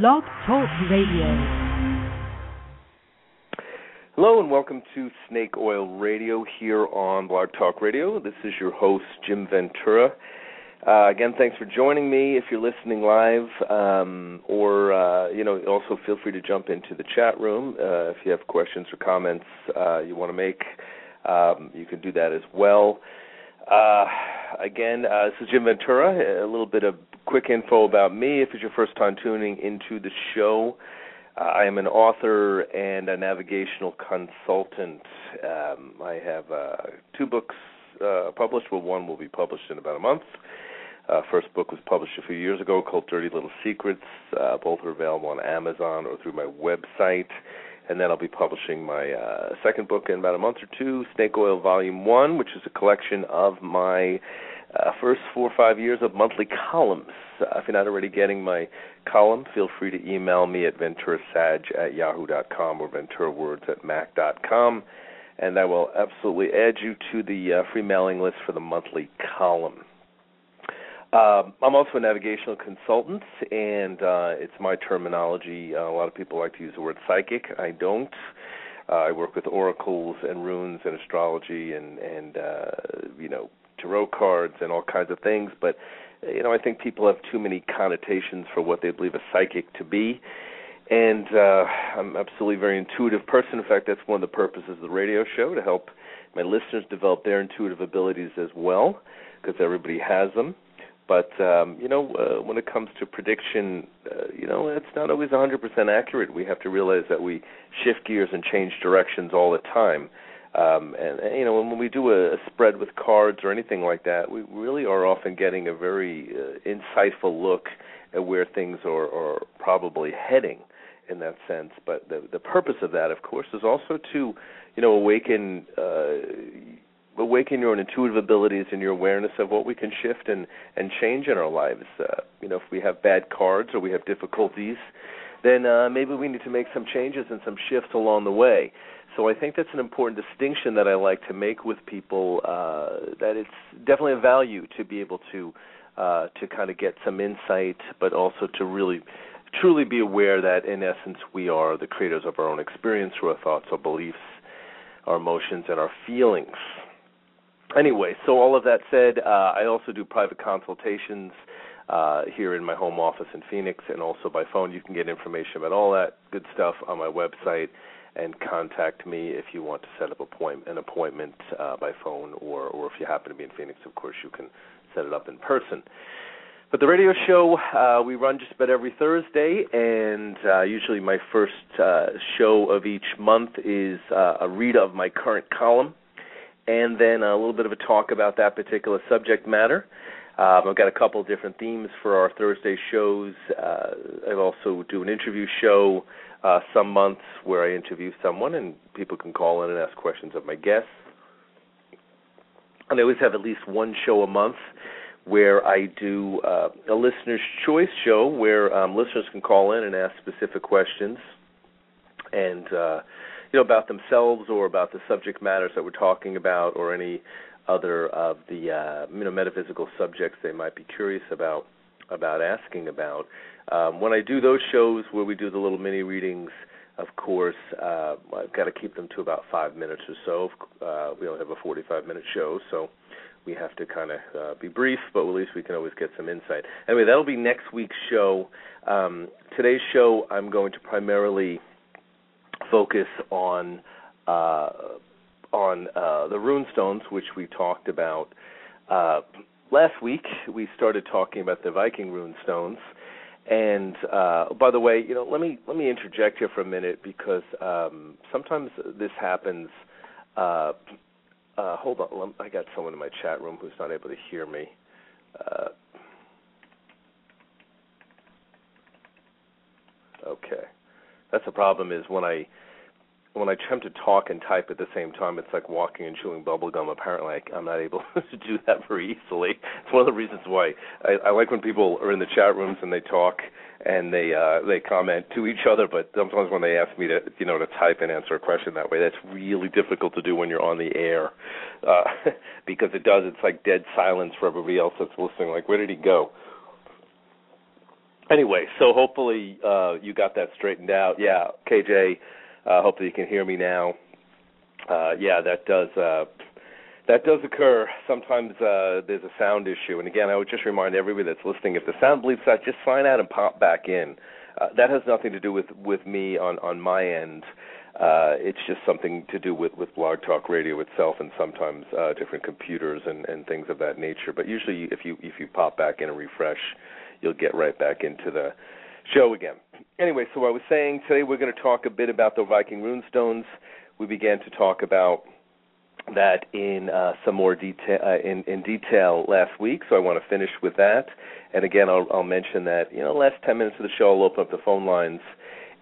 Blog Talk Radio. Hello and welcome to Snake Oil Radio here on Blog Talk Radio. This is your host, Jim Ventura. Uh, again, thanks for joining me. If you're listening live, um, or uh, you know, also feel free to jump into the chat room uh, if you have questions or comments uh, you want to make. Um, you can do that as well. Uh, again, uh, this is Jim Ventura. A little bit of quick info about me if it's your first time tuning into the show. Uh, I am an author and a navigational consultant. Um, I have uh, two books uh, published. Well, one will be published in about a month. Uh, first book was published a few years ago called Dirty Little Secrets. Both are available on Amazon or through my website. And then I'll be publishing my uh, second book in about a month or two, Snake Oil Volume 1, which is a collection of my uh, first four or five years of monthly columns. Uh, if you're not already getting my column, feel free to email me at venturasag at yahoo.com or venturawords at mac.com, and I will absolutely add you to the uh, free mailing list for the monthly column. Um, I'm also a navigational consultant, and uh, it's my terminology. Uh, a lot of people like to use the word psychic. I don't. Uh, I work with oracles and runes and astrology and and uh, you know tarot cards and all kinds of things. But you know, I think people have too many connotations for what they believe a psychic to be. And uh, I'm absolutely a very intuitive person. In fact, that's one of the purposes of the radio show to help my listeners develop their intuitive abilities as well, because everybody has them. But um, you know, uh, when it comes to prediction, uh, you know, it's not always 100% accurate. We have to realize that we shift gears and change directions all the time. Um, and, and you know, when we do a, a spread with cards or anything like that, we really are often getting a very uh, insightful look at where things are, are probably heading in that sense. But the the purpose of that, of course, is also to, you know, awaken uh, awaken your own intuitive abilities and your awareness of what we can shift and and change in our lives. Uh, you know, if we have bad cards or we have difficulties, then uh, maybe we need to make some changes and some shifts along the way. So I think that's an important distinction that I like to make with people. Uh, that it's definitely a value to be able to uh, to kind of get some insight, but also to really truly be aware that in essence we are the creators of our own experience through our thoughts, our beliefs, our emotions, and our feelings. Anyway, so all of that said, uh, I also do private consultations uh, here in my home office in Phoenix, and also by phone. You can get information about all that good stuff on my website and contact me if you want to set up appoint- an appointment uh, by phone, or, or if you happen to be in Phoenix, of course, you can set it up in person. But the radio show uh, we run just about every Thursday, and uh, usually my first uh, show of each month is uh, a read of my current column, and then a little bit of a talk about that particular subject matter. Um, I've got a couple different themes for our Thursday shows. Uh, I also do an interview show uh, some months where I interview someone and people can call in and ask questions of my guests. And I always have at least one show a month where I do uh, a listener's choice show where um, listeners can call in and ask specific questions and uh, you know about themselves or about the subject matters that we're talking about or any other of the uh, you know metaphysical subjects they might be curious about about asking about. Um, when I do those shows where we do the little mini readings, of course, uh, I've got to keep them to about five minutes or so. Uh, we only have a 45 minute show, so we have to kind of uh, be brief, but at least we can always get some insight. Anyway, that'll be next week's show. Um, today's show, I'm going to primarily focus on uh, on uh, the rune stones, which we talked about uh, last week. We started talking about the Viking rune stones. And uh, by the way, you know, let me let me interject here for a minute because um, sometimes this happens. Uh, uh, hold on, I got someone in my chat room who's not able to hear me. Uh, okay, that's the problem. Is when I when I attempt to talk and type at the same time, it's like walking and chewing bubble gum. Apparently, I, I'm not able to do that very easily. It's one of the reasons why I, I like when people are in the chat rooms and they talk and they uh, they comment to each other. But sometimes when they ask me to you know to type and answer a question that way, that's really difficult to do when you're on the air uh, because it does. It's like dead silence for everybody else that's listening. Like, where did he go? anyway, so hopefully uh, you got that straightened out. Yeah, KJ, uh, hopefully you can hear me now. Uh, yeah, that does uh, that does occur. Sometimes uh, there's a sound issue, and again, I would just remind everybody that's listening: if the sound bleeps out, just sign out and pop back in. Uh, that has nothing to do with with me on on my end. Uh, it's just something to do with with Blog Talk Radio itself, and sometimes uh, different computers and and things of that nature. But usually, if you if you pop back in and refresh, you'll get right back into the show again. Anyway, so I was saying today we're going to talk a bit about the Viking runestones. We began to talk about that in uh, some more detail uh, in, in detail last week, so I want to finish with that. And again, I'll, I'll mention that you know, last ten minutes of the show, I'll open up the phone lines,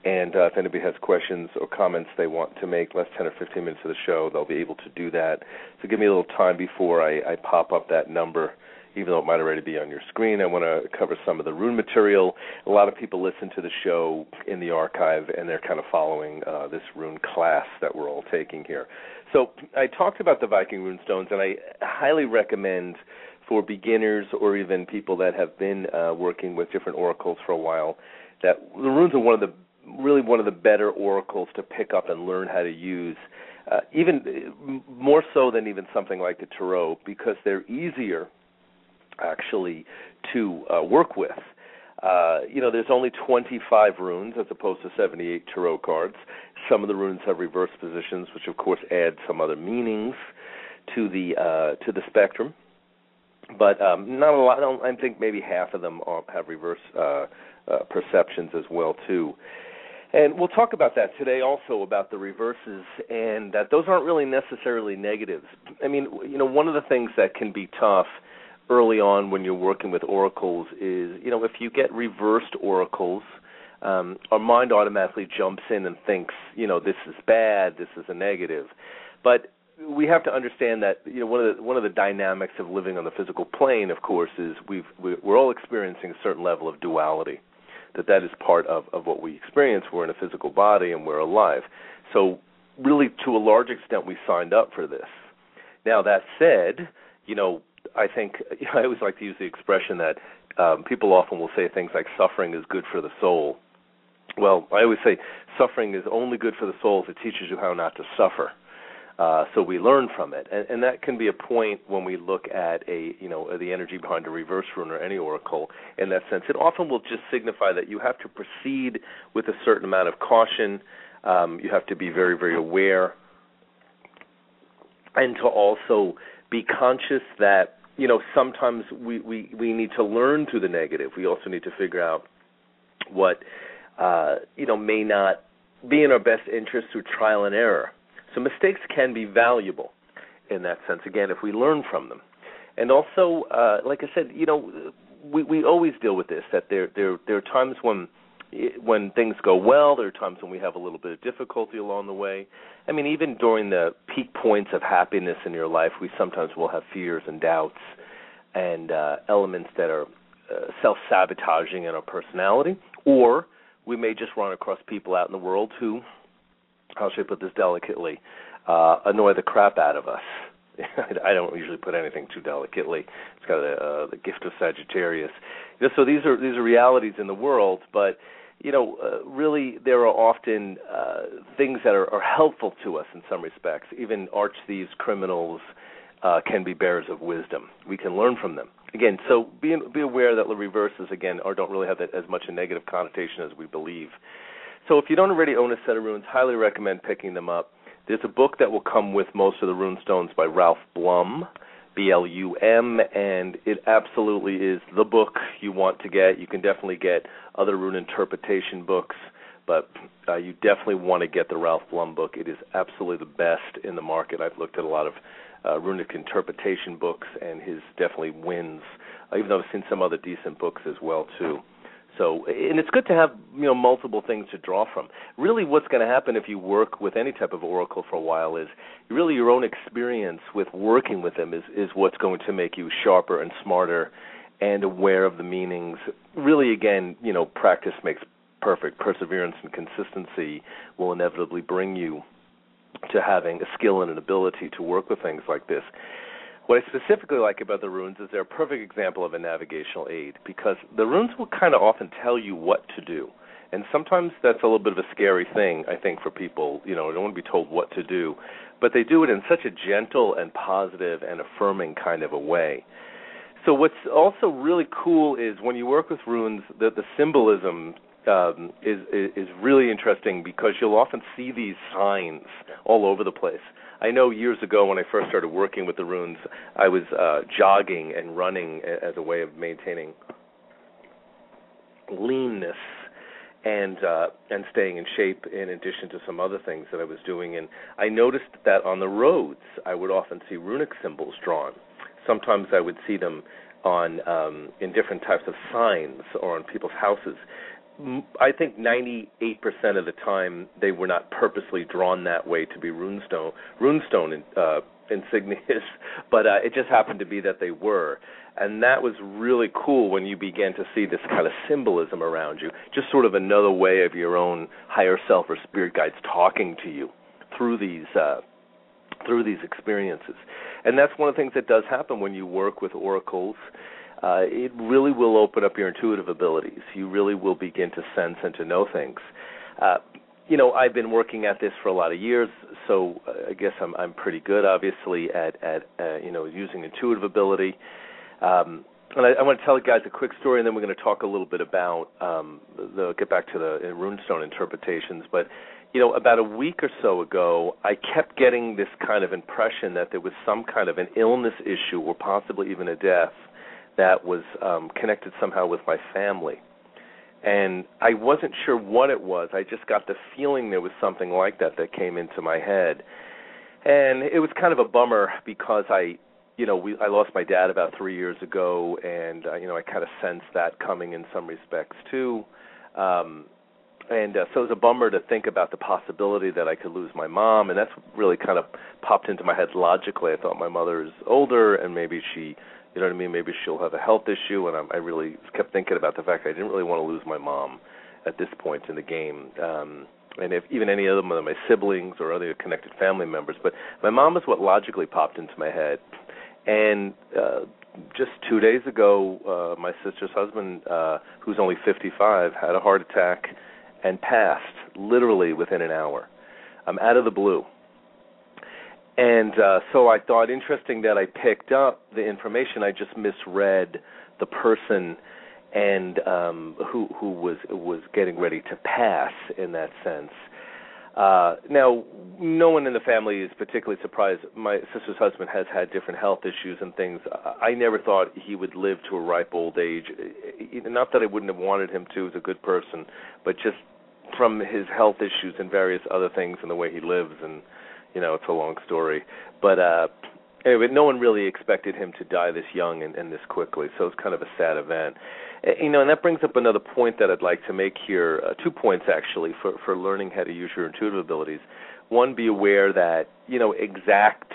and uh, if anybody has questions or comments they want to make, last ten or fifteen minutes of the show, they'll be able to do that. So give me a little time before I, I pop up that number even though it might already be on your screen. I want to cover some of the rune material. A lot of people listen to the show in the archive, and they're kind of following uh, this rune class that we're all taking here. So I talked about the Viking rune stones, and I highly recommend for beginners or even people that have been uh, working with different oracles for a while that the runes are one of the really one of the better oracles to pick up and learn how to use. Uh, even more so than even something like the tarot because they're easier actually to uh, work with. Uh, you know, there's only 25 runes as opposed to 78 tarot cards. Some of the runes have reverse positions, which of course add some other meanings to the uh, to the spectrum. But um, not a lot. I, I think maybe half of them have reverse uh, uh, perceptions as well too. And we'll talk about that today also about the reverses and that those aren't really necessarily negatives. I mean, you know, one of the things that can be tough early on when you're working with oracles is, you know, if you get reversed oracles, um, our mind automatically jumps in and thinks, you know, this is bad, this is a negative. But we have to understand that you know one of the one of the dynamics of living on the physical plane, of course, is we've we're all experiencing a certain level of duality. That that is part of of what we experience. We're in a physical body and we're alive. So really, to a large extent, we signed up for this. Now that said, you know I think you know, I always like to use the expression that um, people often will say things like suffering is good for the soul. Well, I always say suffering is only good for the soul if it teaches you how not to suffer. Uh, so we learn from it, and, and that can be a point when we look at a you know the energy behind a reverse rune or any oracle. In that sense, it often will just signify that you have to proceed with a certain amount of caution. Um, you have to be very very aware, and to also be conscious that you know sometimes we we we need to learn through the negative. We also need to figure out what uh, you know may not be in our best interest through trial and error. So mistakes can be valuable in that sense. Again, if we learn from them, and also, uh, like I said, you know, we we always deal with this. That there there there are times when when things go well, there are times when we have a little bit of difficulty along the way. I mean, even during the peak points of happiness in your life, we sometimes will have fears and doubts and uh, elements that are uh, self-sabotaging in our personality, or we may just run across people out in the world who, how should I put this delicately, uh, annoy the crap out of us. I don't usually put anything too delicately. It's got uh, the gift of Sagittarius. You know, so these are these are realities in the world, but you know, uh, really there are often uh, things that are, are helpful to us in some respects. Even arch thieves, criminals uh, can be bearers of wisdom. We can learn from them. Again, so be be aware that the reverses again are don't really have that, as much a negative connotation as we believe. So if you don't already own a set of runes, highly recommend picking them up. There's a book that will come with most of the rune stones by Ralph Blum. B L U M, and it absolutely is the book you want to get. You can definitely get other rune interpretation books, but uh, you definitely want to get the Ralph Blum book. It is absolutely the best in the market. I've looked at a lot of uh, runic interpretation books, and his definitely wins. Even though I've seen some other decent books as well too. So, and it's good to have you know multiple things to draw from. Really, what's going to happen if you work with any type of oracle for a while is really your own experience with working with them is is what's going to make you sharper and smarter and aware of the meanings. Really, again, you know, practice makes perfect. Perseverance and consistency will inevitably bring you to having a skill and an ability to work with things like this. What I specifically like about the runes is they're a perfect example of a navigational aid because the runes will kind of often tell you what to do. And sometimes that's a little bit of a scary thing, I think, for people. You know, they don't want to be told what to do, but they do it in such a gentle and positive and affirming kind of a way. So what's also really cool is when you work with runes, that the symbolism um, is, is really interesting because you'll often see these signs all over the place. I know years ago when I first started working with the runes, I was uh, jogging and running as a way of maintaining leanness and uh, and staying in shape in addition to some other things that I was doing. And I noticed that on the roads, I would often see runic symbols drawn. Sometimes I would see them on um, in different types of signs or on people's houses. I think 98% of the time they were not purposely drawn that way to be runestone runestone uh, insignias, but uh, it just happened to be that they were, and that was really cool when you began to see this kind of symbolism around you, just sort of another way of your own higher self or spirit guides talking to you through these uh, through these experiences, and that's one of the things that does happen when you work with oracles uh, it really will open up your intuitive abilities. You really will begin to sense and to know things. Uh, you know, I've been working at this for a lot of years, so uh, I guess I'm I'm pretty good, obviously, at at uh, you know using intuitive ability. Um, and I, I want to tell you guys a quick story, and then we're going to talk a little bit about um, the get back to the runestone interpretations. But you know, about a week or so ago, I kept getting this kind of impression that there was some kind of an illness issue, or possibly even a death, that was um, connected somehow with my family. And I wasn't sure what it was. I just got the feeling there was something like that that came into my head. And it was kind of a bummer because I, you know, we I lost my dad about 3 years ago and uh, you know, I kind of sensed that coming in some respects too. Um and uh, so it was a bummer to think about the possibility that I could lose my mom, and that's really kind of popped into my head logically. I thought my mother is older, and maybe she you know what I mean? Maybe she'll have a health issue, and I'm, I really kept thinking about the fact I didn't really want to lose my mom at this point in the game. Um, and if even any of one of my siblings or other connected family members, but my mom is what logically popped into my head. And uh, just two days ago, uh, my sister's husband, uh, who's only 55, had a heart attack and passed literally within an hour. I'm out of the blue and uh, so I thought interesting that I picked up the information. I just misread the person and um, who who was was getting ready to pass in that sense. Uh, now, no one in the family is particularly surprised. My sister's husband has had different health issues and things. I never thought he would live to a ripe old age. Not that I wouldn't have wanted him to. He's a good person, but just from his health issues and various other things and the way he lives and you know, it's a long story. But uh anyway, no one really expected him to die this young and, and this quickly, so it's kind of a sad event. Uh, you know, and that brings up another point that I'd like to make here. Uh, two points actually for for learning how to use your intuitive abilities. One, be aware that you know exact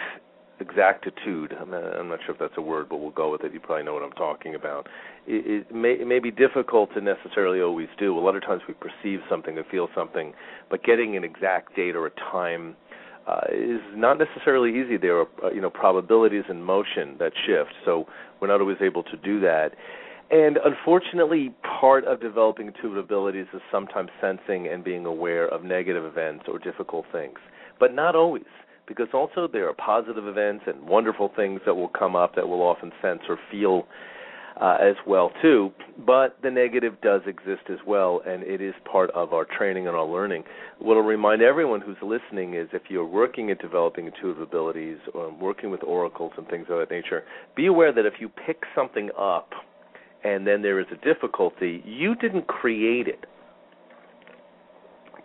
exactitude. I'm not, I'm not sure if that's a word, but we'll go with it. You probably know what I'm talking about. It, it, may, it may be difficult to necessarily always do. A lot of times we perceive something or feel something, but getting an exact date or a time uh, is not necessarily easy. There are uh, you know probabilities in motion that shift, so we're not always able to do that. And unfortunately, part of developing intuitive abilities is sometimes sensing and being aware of negative events or difficult things, but not always. Because also there are positive events and wonderful things that will come up that we'll often sense or feel uh, as well too. But the negative does exist as well, and it is part of our training and our learning. What I'll remind everyone who's listening is if you're working at developing intuitive abilities or working with oracles and things of that nature, be aware that if you pick something up and then there is a difficulty, you didn't create it.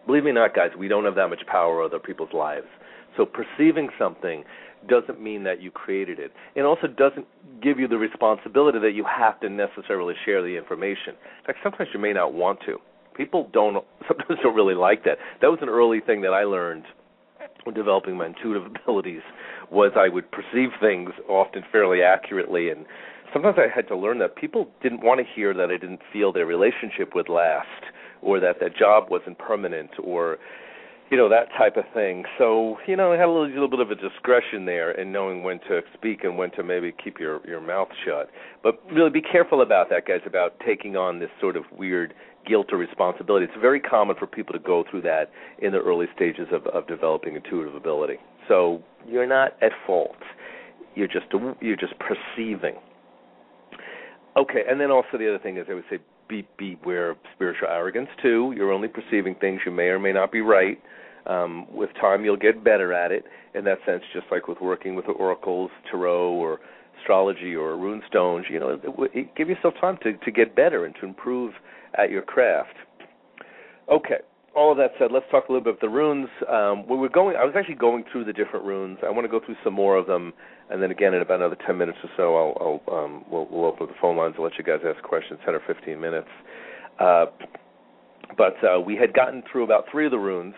Believe me or not, guys, we don't have that much power over other people's lives. So perceiving something doesn't mean that you created it. It also doesn't give you the responsibility that you have to necessarily share the information. In fact, sometimes you may not want to. People don't sometimes don't really like that. That was an early thing that I learned when developing my intuitive abilities was I would perceive things often fairly accurately and sometimes I had to learn that people didn't want to hear that I didn't feel their relationship would last or that that job wasn't permanent or you know that type of thing. So you know, I had a little, little bit of a discretion there in knowing when to speak and when to maybe keep your your mouth shut. But really, be careful about that, guys. About taking on this sort of weird guilt or responsibility. It's very common for people to go through that in the early stages of, of developing intuitive ability. So you're not at fault. You're just you're just perceiving. Okay, and then also the other thing is I would say be beware of spiritual arrogance too. You're only perceiving things you may or may not be right. Um, with time, you'll get better at it. In that sense, just like with working with the oracles, tarot, or astrology, or rune stones, you know, it, it, give yourself time to to get better and to improve at your craft. Okay, all of that said, let's talk a little bit about the runes. Um, we were going. I was actually going through the different runes. I want to go through some more of them, and then again in about another ten minutes or so, I'll, I'll um, we'll, we'll open up the phone lines and let you guys ask questions. Ten or fifteen minutes. Uh, but uh, we had gotten through about three of the runes,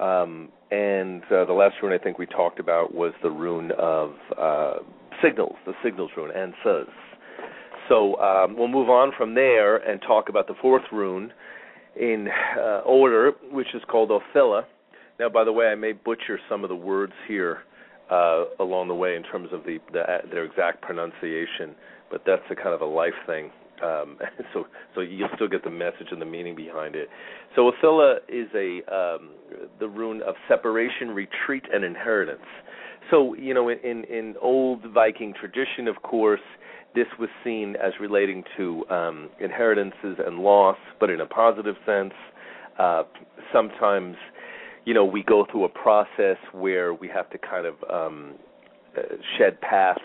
um, and uh, the last rune I think we talked about was the rune of uh, signals, the signals rune, says. So um, we'll move on from there and talk about the fourth rune in uh, order, which is called Othila. Now, by the way, I may butcher some of the words here uh, along the way in terms of the, the their exact pronunciation, but that's a kind of a life thing. Um, so, so you'll still get the message and the meaning behind it. So, Othila is a um, the rune of separation, retreat, and inheritance. So, you know, in in old Viking tradition, of course, this was seen as relating to um, inheritances and loss, but in a positive sense. Uh, sometimes, you know, we go through a process where we have to kind of um, uh, shed paths.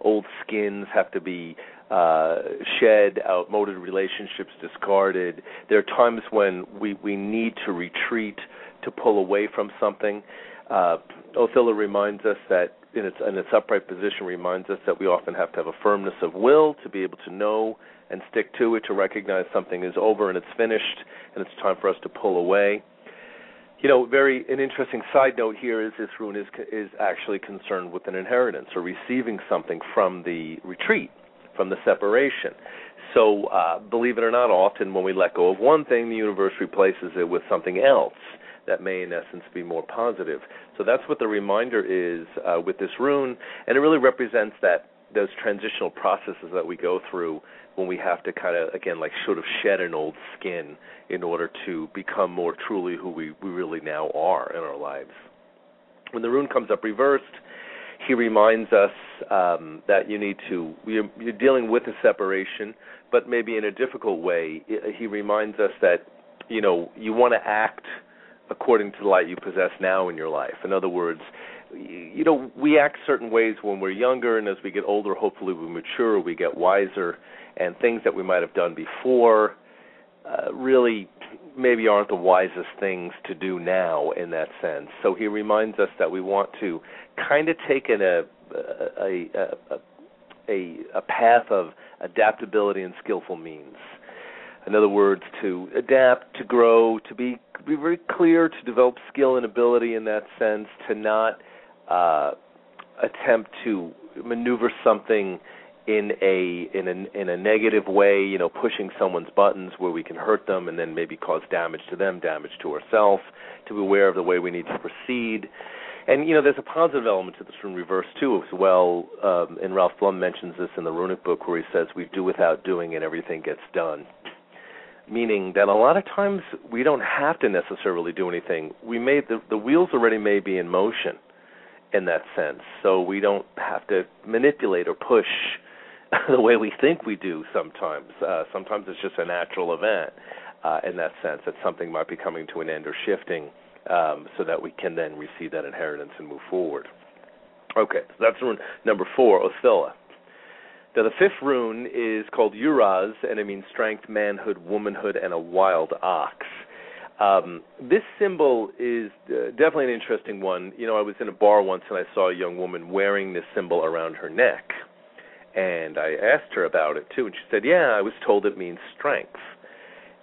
Old skins have to be uh, shed, outmoded relationships discarded. There are times when we, we need to retreat, to pull away from something. Uh, Othila reminds us that in its in its upright position reminds us that we often have to have a firmness of will to be able to know and stick to it, to recognize something is over and it's finished and it's time for us to pull away. You know, very an interesting side note here is this rune is is actually concerned with an inheritance or receiving something from the retreat, from the separation. So, uh, believe it or not, often when we let go of one thing, the universe replaces it with something else that may, in essence, be more positive. So that's what the reminder is uh, with this rune, and it really represents that those transitional processes that we go through when we have to kind of again like sort of shed an old skin in order to become more truly who we, we really now are in our lives. When the rune comes up reversed, he reminds us um, that you need to you're, you're dealing with a separation, but maybe in a difficult way. He reminds us that you know you want to act according to the light you possess now in your life. In other words, you know, we act certain ways when we're younger, and as we get older, hopefully we mature, we get wiser, and things that we might have done before uh, really maybe aren't the wisest things to do now in that sense. So he reminds us that we want to kind of take in a a, a a a path of adaptability and skillful means in other words, to adapt, to grow, to be be very clear, to develop skill and ability in that sense, to not uh, attempt to maneuver something in a in a in a negative way, you know, pushing someone's buttons where we can hurt them and then maybe cause damage to them, damage to ourselves. To be aware of the way we need to proceed. And you know, there's a positive element to this from reverse too, as well. Um, and Ralph Blum mentions this in the Runic book, where he says, "We do without doing, and everything gets done." meaning that a lot of times we don't have to necessarily do anything. We may the, the wheels already may be in motion in that sense, so we don't have to manipulate or push the way we think we do sometimes. Uh, sometimes it's just a natural event uh, in that sense that something might be coming to an end or shifting, um, so that we can then receive that inheritance and move forward. Okay, so that's rune number four, Othila. Now, the fifth rune is called Uruz, and it means strength, manhood, womanhood, and a wild ox. Um, this symbol is uh, definitely an interesting one. You know, I was in a bar once and I saw a young woman wearing this symbol around her neck. And I asked her about it too, and she said, Yeah, I was told it means strength.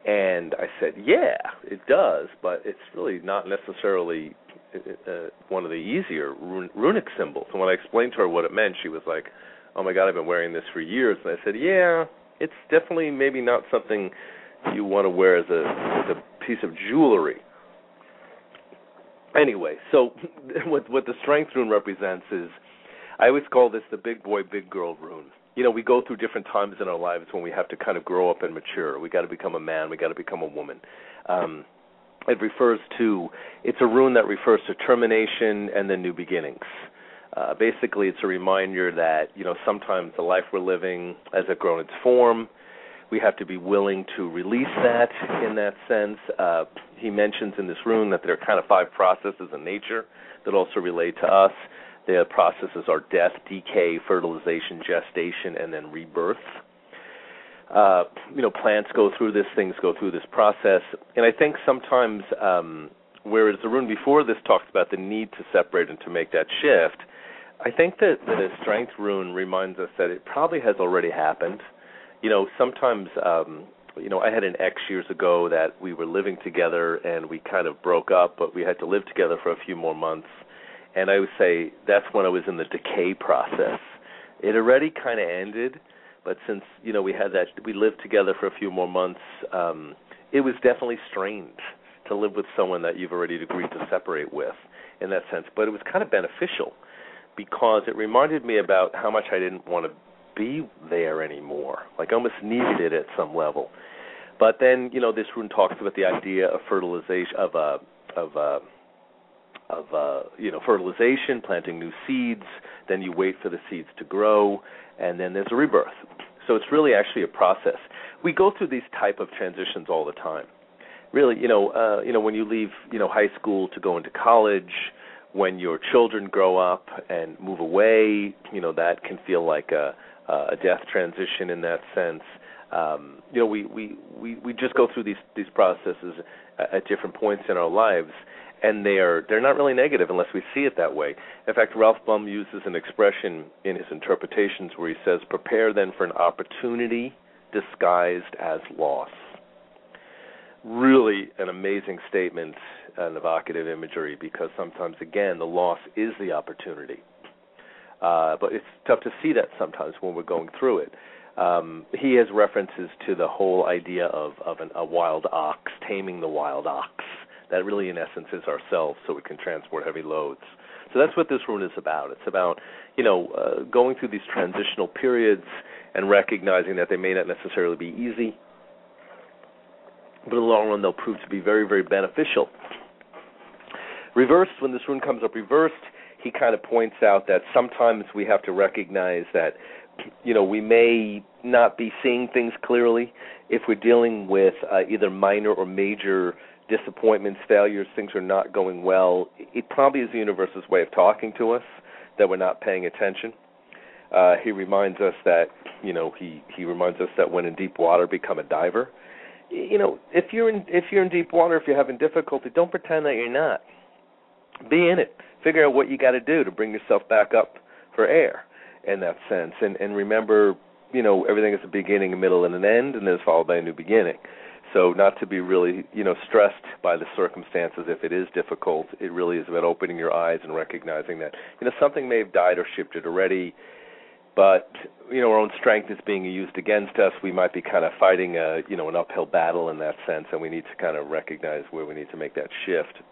And I said, Yeah, it does, but it's really not necessarily uh, uh one of the easier run- runic symbols. And when I explained to her what it meant, she was like, oh my god, I've been wearing this for years. And I said, yeah, it's definitely maybe not something you want to wear as a as a piece of jewelry. anyway, so what what the strength rune represents is, I always call this the big boy, big girl rune. You know, we go through different times in our lives when we have to kind of grow up and mature. We got to become a man. We got to become a woman. Um, it refers to it's a rune that refers to termination and then new beginnings. Uh, basically, it's a reminder that you know sometimes the life we're living has grown its form. We have to be willing to release that in that sense. Uh, he mentions in this rune that there are kind of five processes in nature that also relate to us. The processes are death, decay, fertilization, gestation, and then rebirth. Uh, you know, plants go through this, things go through this process, and I think sometimes, um, whereas the rune before this talks about the need to separate and to make that shift, I think that the strength rune reminds us that it probably has already happened. You know, sometimes, um, you know, I had an ex years ago that we were living together and we kind of broke up, but we had to live together for a few more months. And I would say that's when I was in the decay process. It already kind of ended, but since you know we had that, we lived together for a few more months. Um, it was definitely strange to live with someone that you've already agreed to separate with, in that sense. But it was kind of beneficial because it reminded me about how much I didn't want to be there anymore. Like I almost needed it at some level. But then, you know, this rune talks about the idea of fertilization of a of uh, of uh, you know fertilization, planting new seeds. Then you wait for the seeds to grow, and then there's a rebirth. So it's really actually a process. We go through these type of transitions all the time. Really, you know, uh, you know, when you leave, you know, high school to go into college, when your children grow up and move away, you know, that can feel like a, a death transition in that sense. Um, you know, we, we, we, we just go through these these processes at different points in our lives, and they are they're not really negative unless we see it that way. In fact, Ralph Blum uses an expression in his interpretations where he says, "Prepare then for an opportunity disguised as loss." Really, an amazing statement and evocative imagery because sometimes, again, the loss is the opportunity. Uh, but it's tough to see that sometimes when we're going through it. Um, he has references to the whole idea of, of an, a wild ox, taming the wild ox that really in essence is ourselves so we can transport heavy loads. So that's what this rune is about. It's about, you know, uh, going through these transitional periods and recognizing that they may not necessarily be easy, but in the long run they'll prove to be very, very beneficial. Reversed, when this rune comes up reversed, he kind of points out that sometimes we have to recognize that, you know, we may not be seeing things clearly if we're dealing with uh, either minor or major disappointments, failures, things are not going well, it probably is the universe's way of talking to us that we're not paying attention. Uh, he reminds us that you know he he reminds us that when in deep water, become a diver. You know, if you're in if you're in deep water, if you're having difficulty, don't pretend that you're not. Be in it. Figure out what you got to do to bring yourself back up for air. In that sense, and and remember, you know, everything is a beginning, a middle, and an end, and then it's followed by a new beginning. So not to be really, you know, stressed by the circumstances if it is difficult. It really is about opening your eyes and recognizing that, you know, something may have died or shifted already, but you know, our own strength is being used against us. We might be kind of fighting a, you know, an uphill battle in that sense, and we need to kind of recognize where we need to make that shift.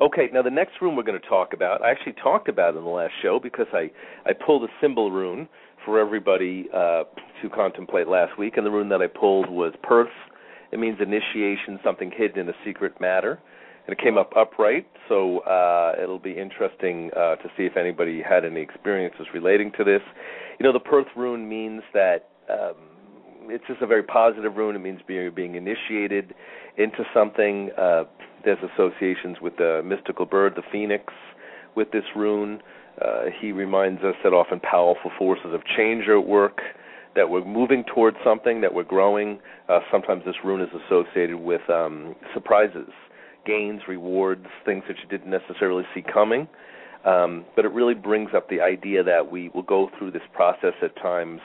Okay, now the next rune we're going to talk about, I actually talked about in the last show because I I pulled a symbol rune for everybody uh, to contemplate last week, and the rune that I pulled was Perth. It means initiation, something hidden in a secret matter, and it came up upright. So uh, it'll be interesting uh, to see if anybody had any experiences relating to this. You know, the Perth rune means that. Um, it's just a very positive rune. It means being being initiated into something. Uh, there's associations with the mystical bird, the phoenix, with this rune. Uh, he reminds us that often powerful forces of change are at work, that we're moving towards something, that we're growing. Uh, sometimes this rune is associated with um, surprises, gains, rewards, things that you didn't necessarily see coming. Um, but it really brings up the idea that we will go through this process at times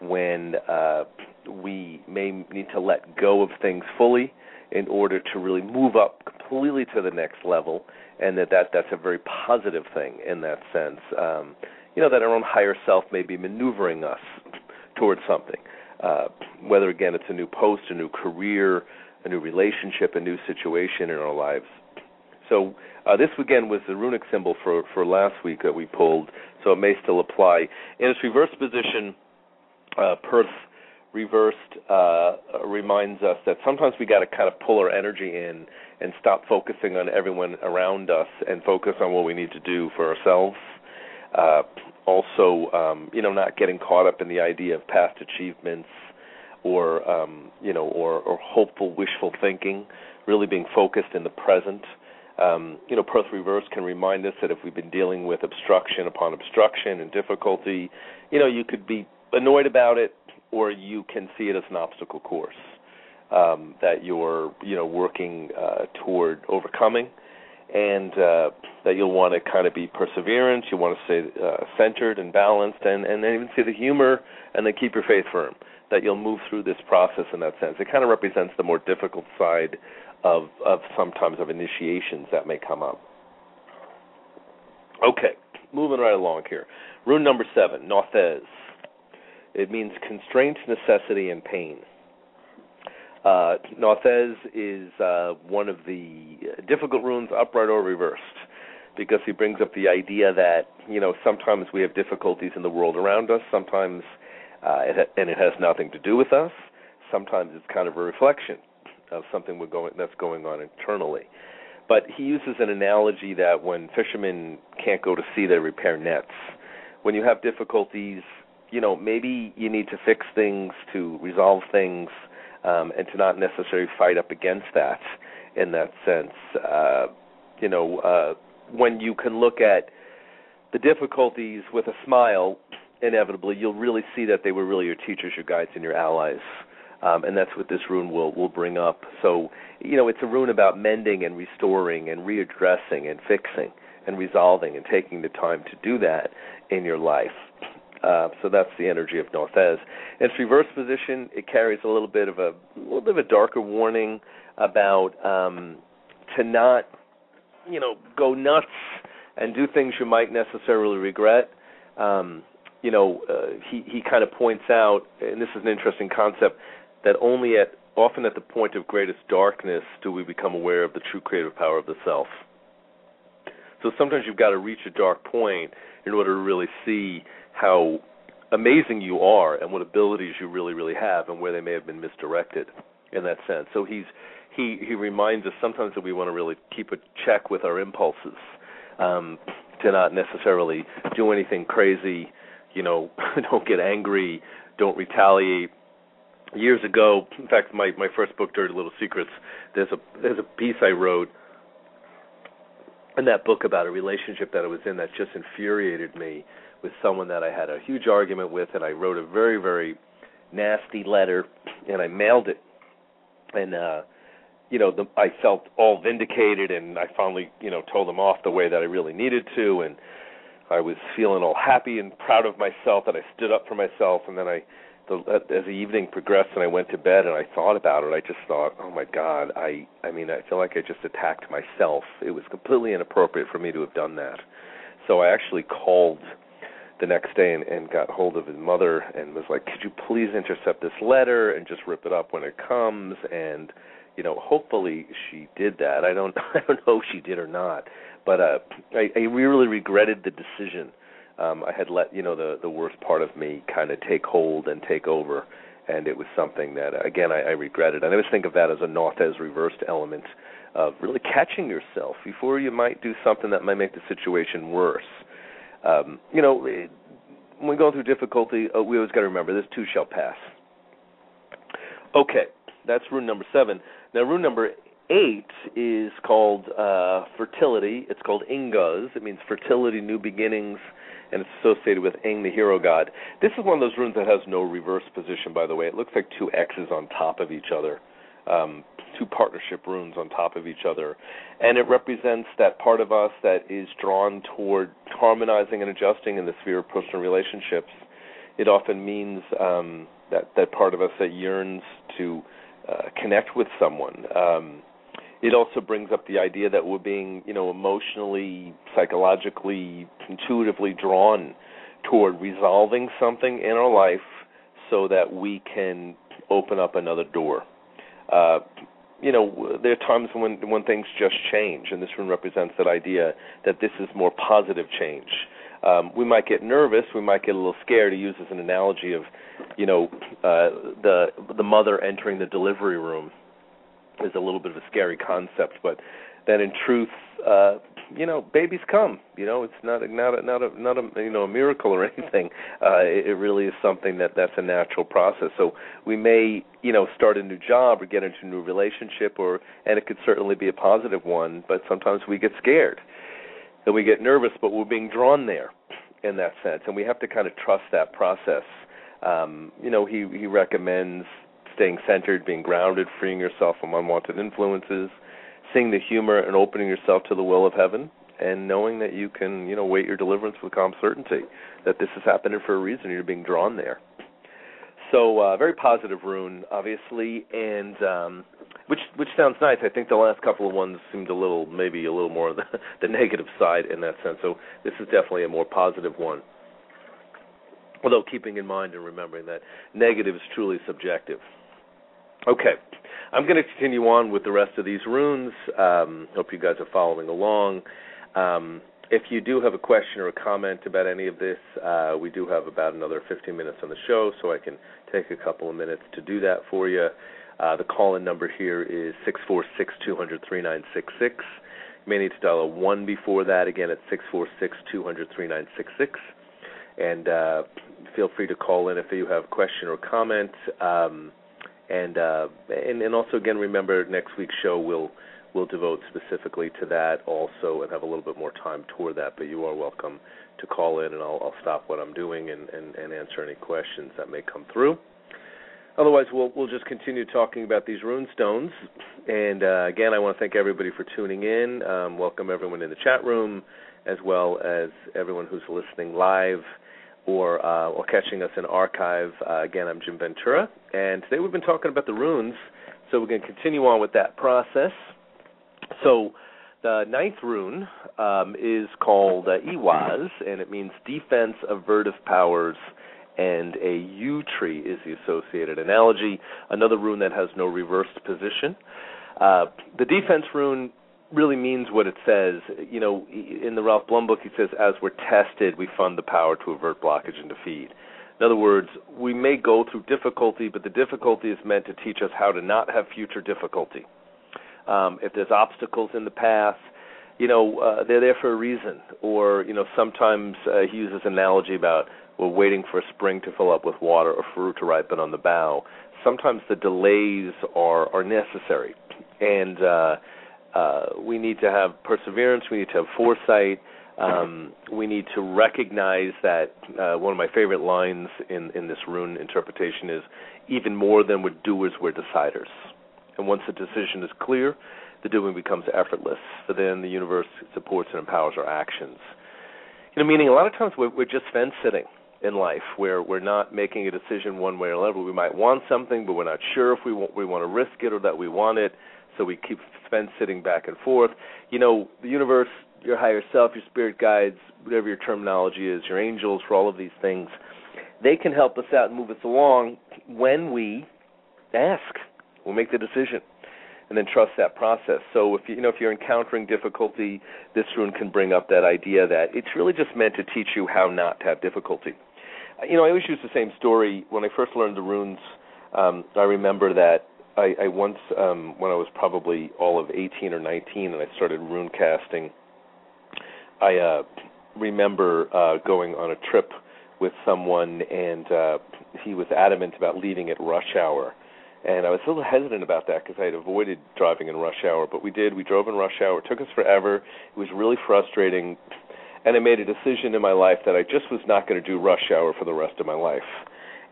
when uh, we may need to let go of things fully in order to really move up completely to the next level, and that, that that's a very positive thing in that sense. Um, you know that our own higher self may be maneuvering us towards something, uh, whether again it's a new post, a new career, a new relationship, a new situation in our lives. So uh, this again was the runic symbol for for last week that we pulled, so it may still apply. In its reverse position, uh, Perth reversed uh, reminds us that sometimes we got to kind of pull our energy in and stop focusing on everyone around us and focus on what we need to do for ourselves. Uh, also, um, you know, not getting caught up in the idea of past achievements or um, you know, or, or hopeful, wishful thinking. Really being focused in the present. Um, you know, Perth Reverse can remind us that if we've been dealing with obstruction upon obstruction and difficulty, you know, you could be annoyed about it, or you can see it as an obstacle course um, that you're, you know, working uh, toward overcoming, and uh, that you'll want to kind of be perseverant. You want to stay uh, centered and balanced, and and then even see the humor, and then keep your faith firm. That you'll move through this process in that sense. It kind of represents the more difficult side of of sometimes of initiations that may come up. Okay, moving right along here. Rune number seven, Nauthiz. It means constraint, necessity, and pain. Uh, Nauthiz is uh, one of the difficult runes, upright or reversed, because he brings up the idea that you know sometimes we have difficulties in the world around us. Sometimes, uh, it ha- and it has nothing to do with us. Sometimes it's kind of a reflection of something we're going that's going on internally. But he uses an analogy that when fishermen can't go to sea, they repair nets. When you have difficulties, you know maybe you need to fix things to resolve things, um, and to not necessarily fight up against that. In that sense, uh, you know, uh, when you can look at the difficulties with a smile, inevitably you'll really see that they were really your teachers, your guides, and your allies um, and that's what this rune will will bring up. So you know, it's a rune about mending and restoring and readdressing and fixing and resolving and taking the time to do that in your life. Uh, so that's the energy of Nauthiz. In its reverse position, it carries a little bit of a, a little bit of a darker warning about um, to not, you know, go nuts and do things you might necessarily regret. Um, you know, uh, he he kind of points out, and this is an interesting concept that only at often at the point of greatest darkness do we become aware of the true creative power of the self. So sometimes you've got to reach a dark point in order to really see how amazing you are and what abilities you really really have and where they may have been misdirected in that sense. So he's he he reminds us sometimes that we want to really keep a check with our impulses um to not necessarily do anything crazy, you know, don't get angry, don't retaliate, years ago. In fact, my my first book, Dirty Little Secrets, there's a there's a piece I wrote in that book about a relationship that I was in that just infuriated me with someone that I had a huge argument with, and I wrote a very very nasty letter, and I mailed it, and uh you know the, I felt all vindicated, and I finally you know told them off the way that I really needed to, and I was feeling all happy and proud of myself that I stood up for myself, and then I the, as the evening progressed and I went to bed and I thought about it, I just thought, oh my God, I I mean I feel like I just attacked myself. It was completely inappropriate for me to have done that. So I actually called the next day and, and got hold of his mother and was like, could you please intercept this letter and just rip it up when it comes and you know hopefully she did that. I don't I don't know if she did or not, but uh I, I really regretted the decision um, I had let you know the the worst part of me kind of take hold and take over, and it was something that again I, I regretted. And I always think of that as a Nauthiz reversed element of really catching yourself before you might do something that might make the situation worse. Um, you know, when we go through difficulty, uh, we always got to remember this too shall pass. Okay, that's rune number seven. Now, rune number eight is called uh, fertility. It's called Inguz. It means fertility, new beginnings, and it's associated with Ing, the hero god. This is one of those runes that has no reverse position, by the way. It looks like two X's on top of each other, um, two partnership runes on top of each other, and it represents that part of us that is drawn toward harmonizing and adjusting in the sphere of personal relationships. It often means um, that that part of us that yearns to uh, connect with someone. Um, it also brings up the idea that we're being, you know, emotionally, psychologically, intuitively drawn toward resolving something in our life so that we can open up another door. Uh, you know, there are times when when things just change, and this rune represents that idea that this is more positive change. Um, we might get nervous, we might get a little scared. To use as an analogy of, you know, uh, the the mother entering the delivery room is a little bit of a scary concept, but then in truth, uh, you know, babies come. You know, it's not a, not a, not a not a you know a miracle or anything. Uh, it, it really is something that that's a natural process. So we may you know start a new job or get into a new relationship, or and it could certainly be a positive one. But sometimes we get scared and we get nervous, but we're being drawn there in that sense, and we have to kind of trust that process. Um, you know, he he recommends staying centered, being grounded, freeing yourself from unwanted influences seeing the humor and opening yourself to the will of heaven and knowing that you can, you know, wait your deliverance with calm certainty, that this is happening for a reason, you're being drawn there. So uh, very positive rune, obviously, and um, which which sounds nice. I think the last couple of ones seemed a little, maybe a little more the, the negative side in that sense. So this is definitely a more positive one. Although keeping in mind and remembering that negative is truly subjective. Okay, I'm going to continue on with the rest of these runes. Um, hope you guys are following along. Um, if you do have a question or a comment about any of this, uh, we do have about another 15 minutes on the show, so I can take a couple of minutes to do that for you. Uh, the call-in number here is six four six two hundred three nine six six. You may need to dial a one before that. Again, three nine six six. And uh, feel free to call in if you have a question or comment. Um, and uh, and and also again remember next week's show will will devote specifically to that also and have a little bit more time toward that. But you are welcome to call in, and I'll, I'll stop what I'm doing and, and, and answer any questions that may come through. Otherwise, we'll we'll just continue talking about these rune stones. And uh, again, I want to thank everybody for tuning in. Um, welcome everyone in the chat room, as well as everyone who's listening live or uh, or catching us in archive. Uh, again, I'm Jim Ventura, and today we've been talking about the runes. So we're going to continue on with that process. So the ninth rune um, is called uh, and it means defense, avertive powers, and a yew tree is the associated analogy. Another rune that has no reversed position. Uh, the defense rune really means what it says. You know, in the Ralph Blum book, he says, "As we're tested, we fund the power to avert blockage and defeat." In other words, we may go through difficulty, but the difficulty is meant to teach us how to not have future difficulty. Um, if there's obstacles in the path, you know, uh, they're there for a reason. Or, you know, sometimes uh, he uses an analogy about we're waiting for a spring to fill up with water or fruit to ripen on the bough. Sometimes the delays are are necessary, and uh, uh, we need to have perseverance. We need to have foresight. Um, we need to recognize that uh, one of my favorite lines in, in this rune interpretation is even more than we're doers, we're deciders. And once the decision is clear, the doing becomes effortless. For then the universe supports and empowers our actions. You know, meaning a lot of times we're, we're just fence sitting in life where we're not making a decision one way or another. We might want something, but we're not sure if we want, we want to risk it or that we want it so we keep sitting back and forth. You know, the universe, your higher self, your spirit guides, whatever your terminology is, your angels, for all of these things, they can help us out and move us along when we ask, we make the decision, and then trust that process. So if you, you know if you're encountering difficulty, this rune can bring up that idea that it's really just meant to teach you how not to have difficulty. You know, I always use the same story when I first learned the runes. Um, I remember that I, I once, um, when I was probably all of 18 or 19, and I started rune casting. I uh, remember uh, going on a trip with someone, and uh, he was adamant about leaving at rush hour. And I was a little hesitant about that because I had avoided driving in rush hour, but we did. We drove in rush hour. It took us forever. It was really frustrating, and I made a decision in my life that I just was not going to do rush hour for the rest of my life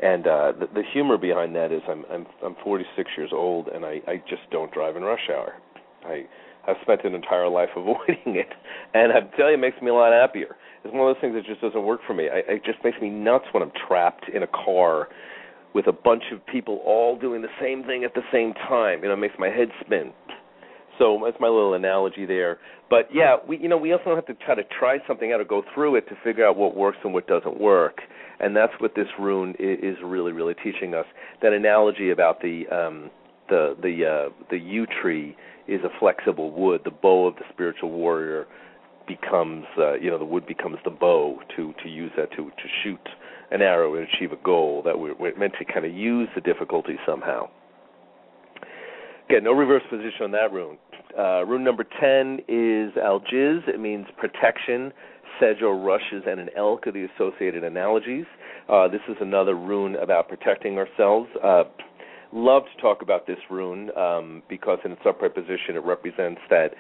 and uh the, the humor behind that is I'm I'm I'm 46 years old and I I just don't drive in rush hour. I I've spent an entire life avoiding it, and I tell you, it makes me a lot happier. It's one of those things that just doesn't work for me. I, it just makes me nuts when I'm trapped in a car with a bunch of people all doing the same thing at the same time. You know, it makes my head spin. So that's my little analogy there. But yeah, we you know we also have to try to try something out or go through it to figure out what works and what doesn't work and that's what this rune is really really teaching us. That analogy about the um, the the uh, the yew tree is a flexible wood. The bow of the spiritual warrior becomes uh, you know the wood becomes the bow to to use that to to shoot an arrow and achieve a goal that we're, we're meant to kind of use the difficulty somehow. Again, no reverse position on that rune. Uh, rune number 10 is Algiz. It means protection. Sedge rushes and an elk are the associated analogies. Uh, this is another rune about protecting ourselves. Uh, love to talk about this rune um, because in its upright position it represents that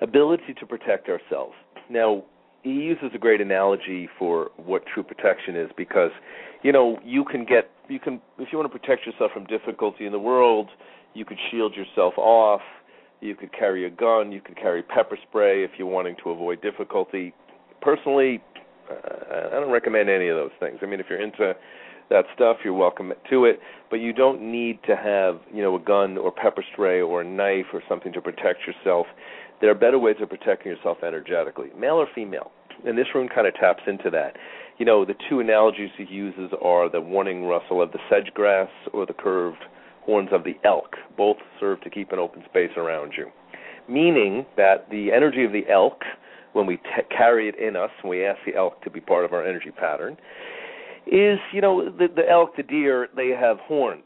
ability to protect ourselves. Now, he uses a great analogy for what true protection is because, you know, you can get, you can, if you want to protect yourself from difficulty in the world, you could shield yourself off. You could carry a gun. You could carry pepper spray if you're wanting to avoid difficulty. Personally, uh, I don't recommend any of those things. I mean, if you're into that stuff, you're welcome to it, but you don't need to have, you know, a gun or pepper spray or a knife or something to protect yourself. There are better ways of protecting yourself energetically, male or female. And this rune kind of taps into that. You know, the two analogies he uses are the warning rustle of the sedge grass or the curved horns of the elk. Both serve to keep an open space around you. Meaning that the energy of the elk, when we t- carry it in us, when we ask the elk to be part of our energy pattern, is, you know, the, the elk, the deer, they have horns.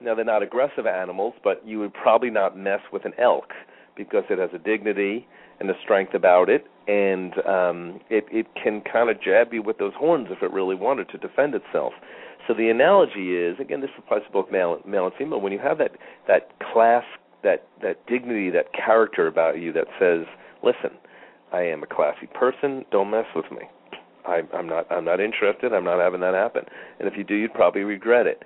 Now, they're not aggressive animals, but you would probably not mess with an elk because it has a dignity and a strength about it, and um, it, it can kind of jab you with those horns if it really wanted to defend itself. So the analogy is, again, this applies to both male, male and female. When you have that that class, that that dignity, that character about you that says, "Listen, I am a classy person. Don't mess with me. I, I'm not. I'm not interested. I'm not having that happen. And if you do, you'd probably regret it."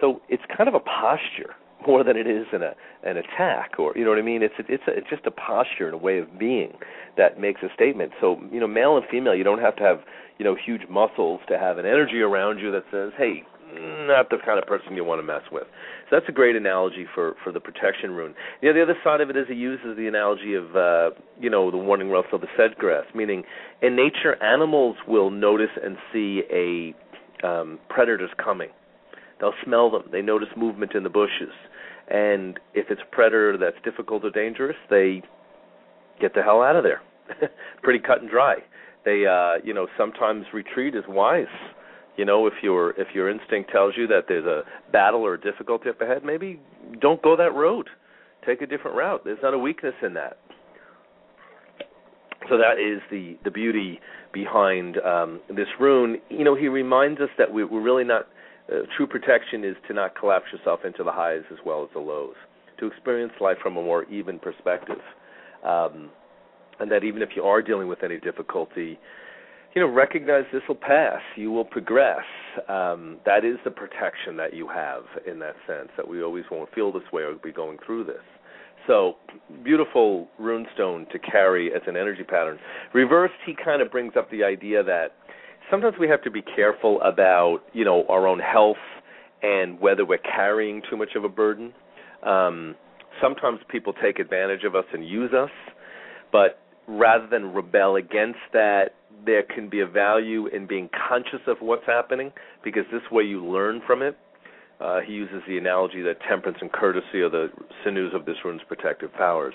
So it's kind of a posture more than it is an a, an attack or you know what I mean. It's it's a, it's just a posture and a way of being that makes a statement. So you know, male and female, you don't have to have you know huge muscles to have an energy around you that says, hey, not the kind of person you want to mess with. That's a great analogy for for the protection rune. You know, the other side of it is he uses the analogy of uh, you know the warning rustle of the sedge grass, meaning in nature animals will notice and see a um, predators coming. They'll smell them. They notice movement in the bushes and if it's a predator that's difficult or dangerous, they get the hell out of there. Pretty cut and dry. They, uh, you know, sometimes retreat is wise. You know, if your if your instinct tells you that there's a battle or a difficulty up ahead, maybe don't go that road. Take a different route. There's not a weakness in that. So that is the the beauty behind um, this rune. You know, he reminds us that we, we're really not uh, true protection is to not collapse yourself into the highs as well as the lows, to experience life from a more even perspective. Um, and that even if you are dealing with any difficulty, you know, recognize this will pass. You will progress. Um, that is the protection that you have in that sense. That we always won't feel this way or be going through this. So beautiful runestone to carry as an energy pattern. Reversed, he kind of brings up the idea that sometimes we have to be careful about you know our own health and whether we're carrying too much of a burden. Um, sometimes people take advantage of us and use us, but rather than rebel against that, there can be a value in being conscious of what's happening because this way you learn from it. Uh, he uses the analogy that temperance and courtesy are the sinews of this rune's protective powers.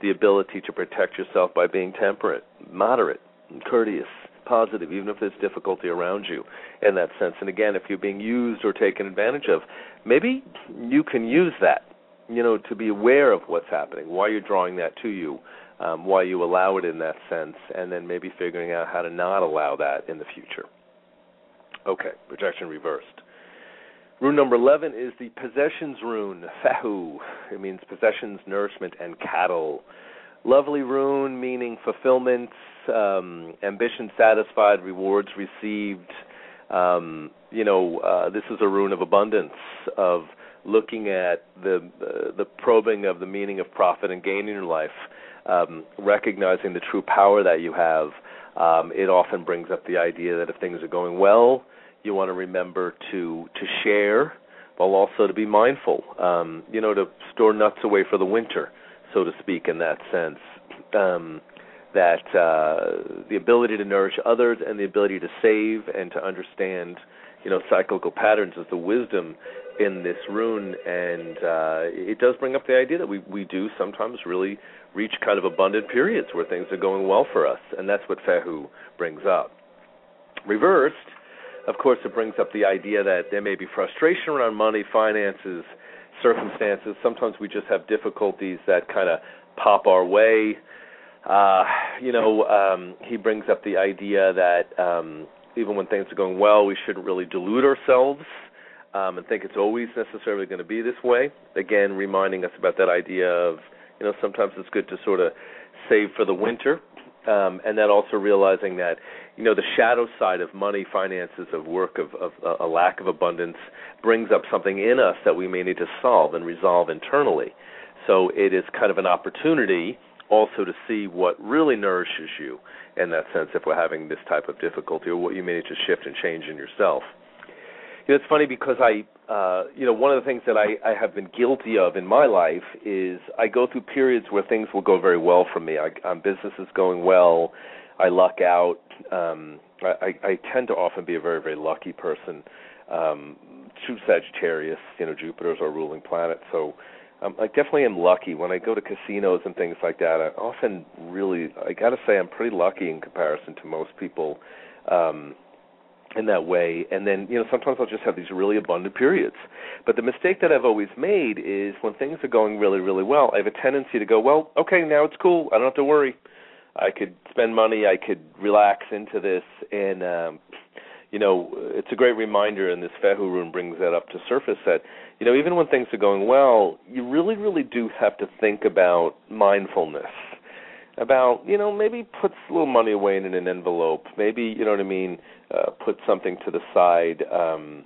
The ability to protect yourself by being temperate, moderate, courteous positive, even if there's difficulty around you in that sense. And again, if you're being used or taken advantage of, maybe you can use that, you know, to be aware of what's happening, why you're drawing that to you, um, why you allow it in that sense, and then maybe figuring out how to not allow that in the future. Okay, projection reversed. Rune number 11 is the possessions rune, Fehu. It means possessions, nourishment, and cattle. Lovely rune meaning fulfillment, um, ambition satisfied, rewards received. Um, you know, uh, this is a rune of abundance, of looking at the uh, the probing of the meaning of profit and gain in your life, um, recognizing the true power that you have. Um, it often brings up the idea that if things are going well, you want to remember to to share, while also to be mindful. Um, you know, to store nuts away for the winter, so to speak, in that sense. Um, that uh, the ability to nourish others and the ability to save and to understand, you know, cyclical patterns is the wisdom in this rune, and uh, it does bring up the idea that we we do sometimes really reach kind of abundant periods where things are going well for us, and that's what Fehu brings up. Reversed, of course, it brings up the idea that there may be frustration around money, finances, circumstances. Sometimes we just have difficulties that kind of pop our way. Uh, you know, um, he brings up the idea that um, even when things are going well, we shouldn't really delude ourselves um, and think it's always necessarily going to be this way. Again, reminding us about that idea of, you know, sometimes it's good to sort of save for the winter, um, and then also realizing that, you know, the shadow side of money, finances, of work, of, of uh, a lack of abundance brings up something in us that we may need to solve and resolve internally. So it is kind of an opportunity also to see what really nourishes you in that sense if we're having this type of difficulty or what you may need to shift and change in yourself. You know, it's funny because I, uh, you know, one of the things that I, I have been guilty of in my life is I go through periods where things will go very well for me. I, um, business is going well. I luck out. Um, I, I tend to often be a very, very lucky person. Um, true Sagittarius, you know, Jupiter's our ruling planet, so um, I definitely am lucky when I go to casinos and things like that. I often really, I got to say, I'm pretty lucky in comparison to most people um, in that way. And then, you know, sometimes I'll just have these really abundant periods. But the mistake that I've always made is when things are going really, really well, I have a tendency to go, well, okay, now it's cool. I don't have to worry. I could spend money. I could relax into this, and um, you know, it's a great reminder, and this Fehu rune brings that up to surface that, you know, even when things are going well, you really, really do have to think about mindfulness. About, you know, maybe put a little money away in an envelope. Maybe, you know what I mean, uh, put something to the side. Um,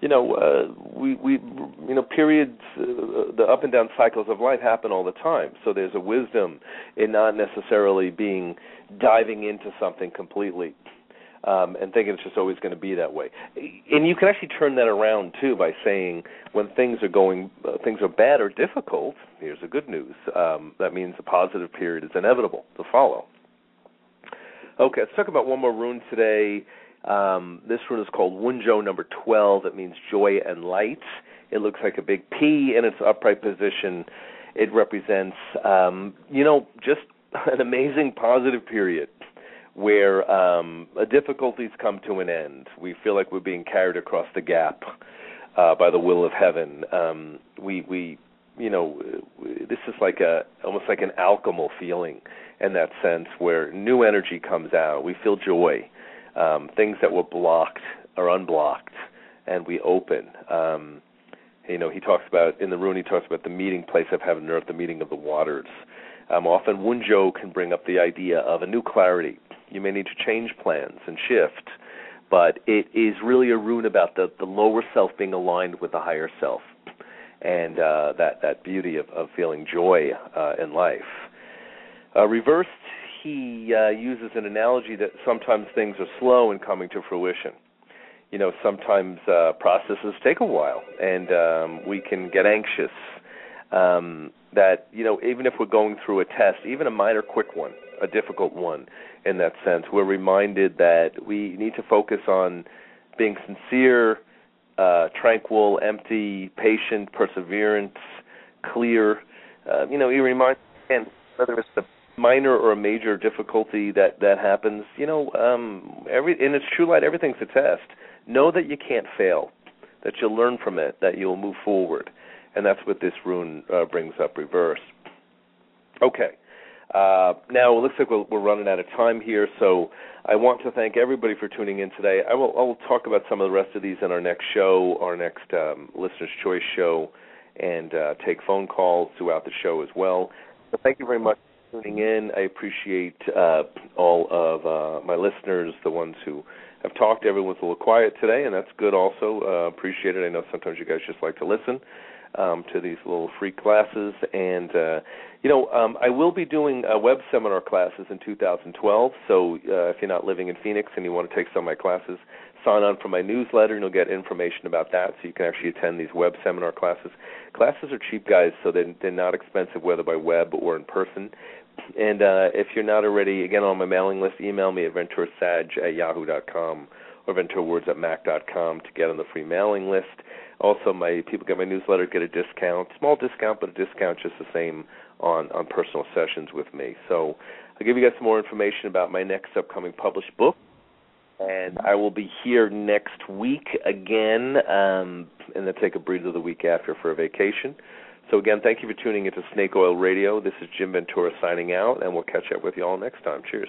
you know, uh, we we you know periods, uh, the up and down cycles of life happen all the time. So there's a wisdom in not necessarily being diving into something completely um, and thinking it's just always going to be that way. And you can actually turn that around too by saying when things are going, uh, things are bad or difficult. Here's the good news. Um, that means a positive period is inevitable to follow. Okay, let's talk about one more rune today. Um, this rune is called Wunjo number 12. It means joy and light. It looks like a big P in its upright position. It represents, um, you know, just an amazing positive period where um, difficulties come to an end. We feel like we're being carried across the gap uh, by the will of heaven. Um, we we you know this is like a almost like an alchemical feeling in that sense where new energy comes out. We feel joy. Um, things that were blocked are unblocked, and we open. Um, you know, he talks about in the rune. He talks about the meeting place of heaven and earth, the meeting of the waters. Um, often Wunjo can bring up the idea of a new clarity, you may need to change plans and shift, but it is really a rune about the, the lower self being aligned with the higher self, and uh, that that beauty of, of feeling joy uh, in life. Uh, reversed, he uh, uses an analogy that sometimes things are slow in coming to fruition. You know, sometimes uh, processes take a while, and um, we can get anxious. Um, that you know, even if we're going through a test, even a minor, quick one, a difficult one, in that sense. We're reminded that we need to focus on being sincere, uh, tranquil, empty, patient, perseverance, clear. Uh, you know, you remind and whether it's a minor or a major difficulty that that happens, you know, um, every in its true light, everything's a test. Know that you can't fail, that you'll learn from it, that you'll move forward, and that's what this rune uh, brings up reverse. Okay. Uh, now it looks like we're, we're, running out of time here, so I want to thank everybody for tuning in today. I will, I will talk about some of the rest of these in our next show, our next um, listeners' choice show, and uh, take phone calls throughout the show as well. So thank you very much for tuning in. I appreciate uh, all of uh, my listeners, the ones who have talked. Everyone's a little quiet today, and that's good. Also, uh, appreciate it. I know sometimes you guys just like to listen um, to these little free classes. And uh, you know, um, I will be doing uh, web seminar classes in 2012. So uh, if you're not living in Phoenix and you want to take some of my classes, sign on for my newsletter and you'll get information about that. So you can actually attend these web seminar classes. Classes are cheap, guys, so they're, they're not expensive whether by web or in person. And uh, if you're not already, again, on my mailing list, email me at venturasag at yahoo.com or venturawords at mac.com to get on the free mailing list. Also, my people get my newsletter, get a discount, small discount, but a discount just the same on on personal sessions with me. So I'll give you guys some more information about my next upcoming published book. And I will be here next week again, um, and then take a breather the week after for a vacation. So again, thank you for tuning into Snake Oil Radio. This is Jim Ventura signing out, and we'll catch up with you all next time. Cheers.